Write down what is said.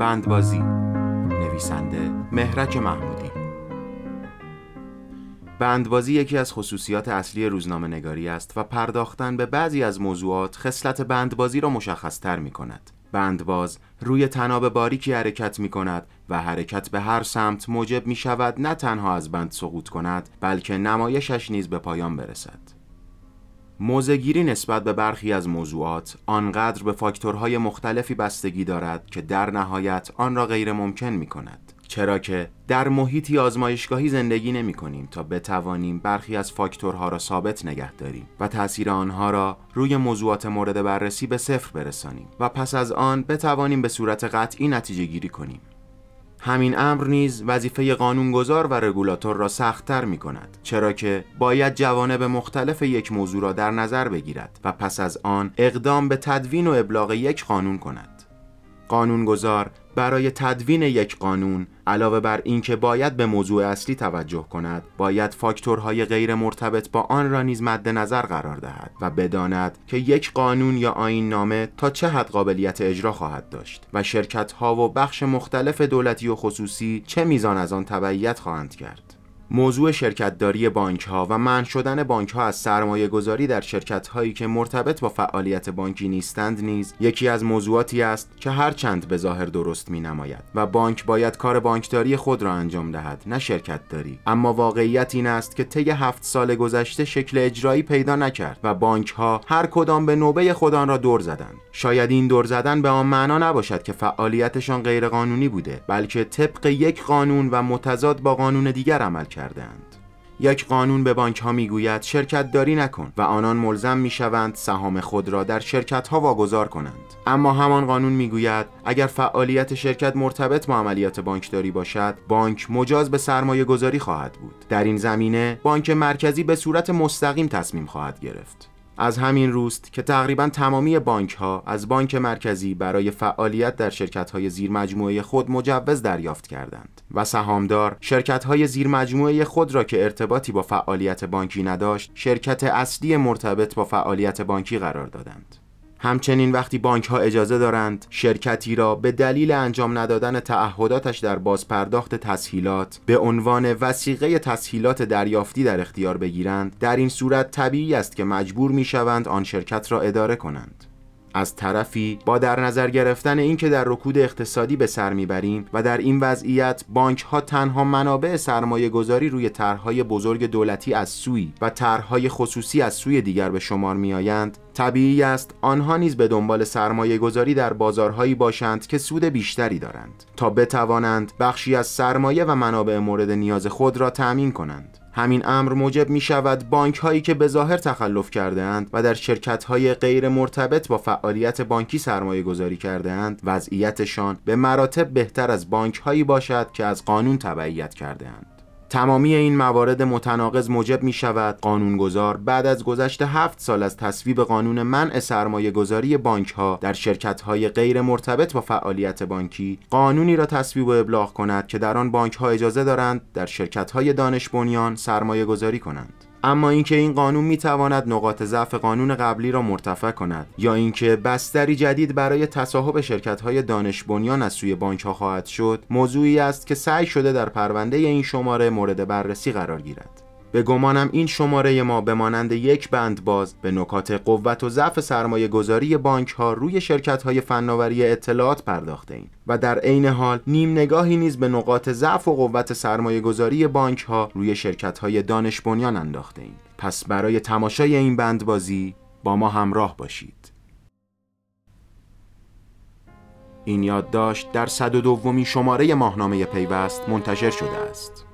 بندبازی نویسنده مهرک محمودی بندبازی یکی از خصوصیات اصلی روزنامه نگاری است و پرداختن به بعضی از موضوعات خصلت بندبازی را مشخصتر می کند. بندباز روی تناب باریکی حرکت می کند و حرکت به هر سمت موجب می شود نه تنها از بند سقوط کند بلکه نمایشش نیز به پایان برسد. موزگیری نسبت به برخی از موضوعات آنقدر به فاکتورهای مختلفی بستگی دارد که در نهایت آن را غیر ممکن می کند. چرا که در محیطی آزمایشگاهی زندگی نمی کنیم تا بتوانیم برخی از فاکتورها را ثابت نگه داریم و تاثیر آنها را روی موضوعات مورد بررسی به صفر برسانیم و پس از آن بتوانیم به صورت قطعی نتیجه گیری کنیم. همین امر نیز وظیفه قانونگذار و رگولاتور را سختتر می کند چرا که باید جوانب مختلف یک موضوع را در نظر بگیرد و پس از آن اقدام به تدوین و ابلاغ یک قانون کند. قانونگذار برای تدوین یک قانون علاوه بر اینکه باید به موضوع اصلی توجه کند باید فاکتورهای غیر مرتبط با آن را نیز مد نظر قرار دهد و بداند که یک قانون یا آین نامه تا چه حد قابلیت اجرا خواهد داشت و شرکت ها و بخش مختلف دولتی و خصوصی چه میزان از آن تبعیت خواهند کرد. موضوع شرکتداری بانک ها و منع شدن بانک ها از سرمایه گذاری در شرکت هایی که مرتبط با فعالیت بانکی نیستند نیز یکی از موضوعاتی است که هرچند به ظاهر درست می نماید و بانک باید کار بانکداری خود را انجام دهد نه شرکت داری اما واقعیت این است که طی هفت سال گذشته شکل اجرایی پیدا نکرد و بانک ها هر کدام به نوبه خودان را دور زدند. شاید این دور زدن به آن معنا نباشد که فعالیتشان غیرقانونی بوده بلکه طبق یک قانون و متضاد با قانون دیگر عمل کرد کردند. یک قانون به بانک ها می‌گوید شرکت داری نکن و آنان ملزم می شوند سهام خود را در شرکت ها واگذار کنند. اما همان قانون می‌گوید اگر فعالیت شرکت مرتبط با عملیات بانکداری باشد بانک مجاز به سرمایه گذاری خواهد بود. در این زمینه بانک مرکزی به صورت مستقیم تصمیم خواهد گرفت. از همین روست که تقریبا تمامی بانک ها از بانک مرکزی برای فعالیت در شرکت های زیر خود مجوز دریافت کردند و سهامدار شرکت های زیر خود را که ارتباطی با فعالیت بانکی نداشت شرکت اصلی مرتبط با فعالیت بانکی قرار دادند. همچنین وقتی بانک ها اجازه دارند شرکتی را به دلیل انجام ندادن تعهداتش در بازپرداخت تسهیلات به عنوان وسیقه تسهیلات دریافتی در اختیار بگیرند در این صورت طبیعی است که مجبور می شوند آن شرکت را اداره کنند. از طرفی با در نظر گرفتن اینکه در رکود اقتصادی به سر می‌بریم و در این وضعیت بانک ها تنها منابع سرمایه گذاری روی طرحهای بزرگ دولتی از سوی و طرحهای خصوصی از سوی دیگر به شمار میآیند طبیعی است آنها نیز به دنبال سرمایه گذاری در بازارهایی باشند که سود بیشتری دارند تا بتوانند بخشی از سرمایه و منابع مورد نیاز خود را تأمین کنند. همین امر موجب می شود بانک هایی که به ظاهر تخلف کرده اند و در شرکت های غیر مرتبط با فعالیت بانکی سرمایه گذاری کرده اند وضعیتشان به مراتب بهتر از بانک هایی باشد که از قانون تبعیت کرده اند. تمامی این موارد متناقض موجب می شود قانونگذار بعد از گذشت هفت سال از تصویب قانون منع سرمایه گذاری بانک ها در شرکت های غیر مرتبط با فعالیت بانکی قانونی را تصویب و ابلاغ کند که در آن بانک ها اجازه دارند در شرکت های دانش بنیان سرمایه گذاری کنند. اما اینکه این قانون می‌تواند نقاط ضعف قانون قبلی را مرتفع کند یا اینکه بستری جدید برای تصاحب شرکت‌های دانش بنیان از سوی بانک‌ها خواهد شد موضوعی است که سعی شده در پرونده این شماره مورد بررسی قرار گیرد. به گمانم این شماره ما به مانند یک بند باز به نکات قوت و ضعف سرمایه گذاری بانک ها روی شرکت های فناوری اطلاعات پرداخته ایم و در عین حال نیم نگاهی نیز به نقاط ضعف و قوت سرمایه گذاری بانک ها روی شرکت های دانش بنیان انداخته ایم پس برای تماشای این بند بازی با ما همراه باشید. این یادداشت در صد و دومی شماره ماهنامه پیوست منتشر شده است.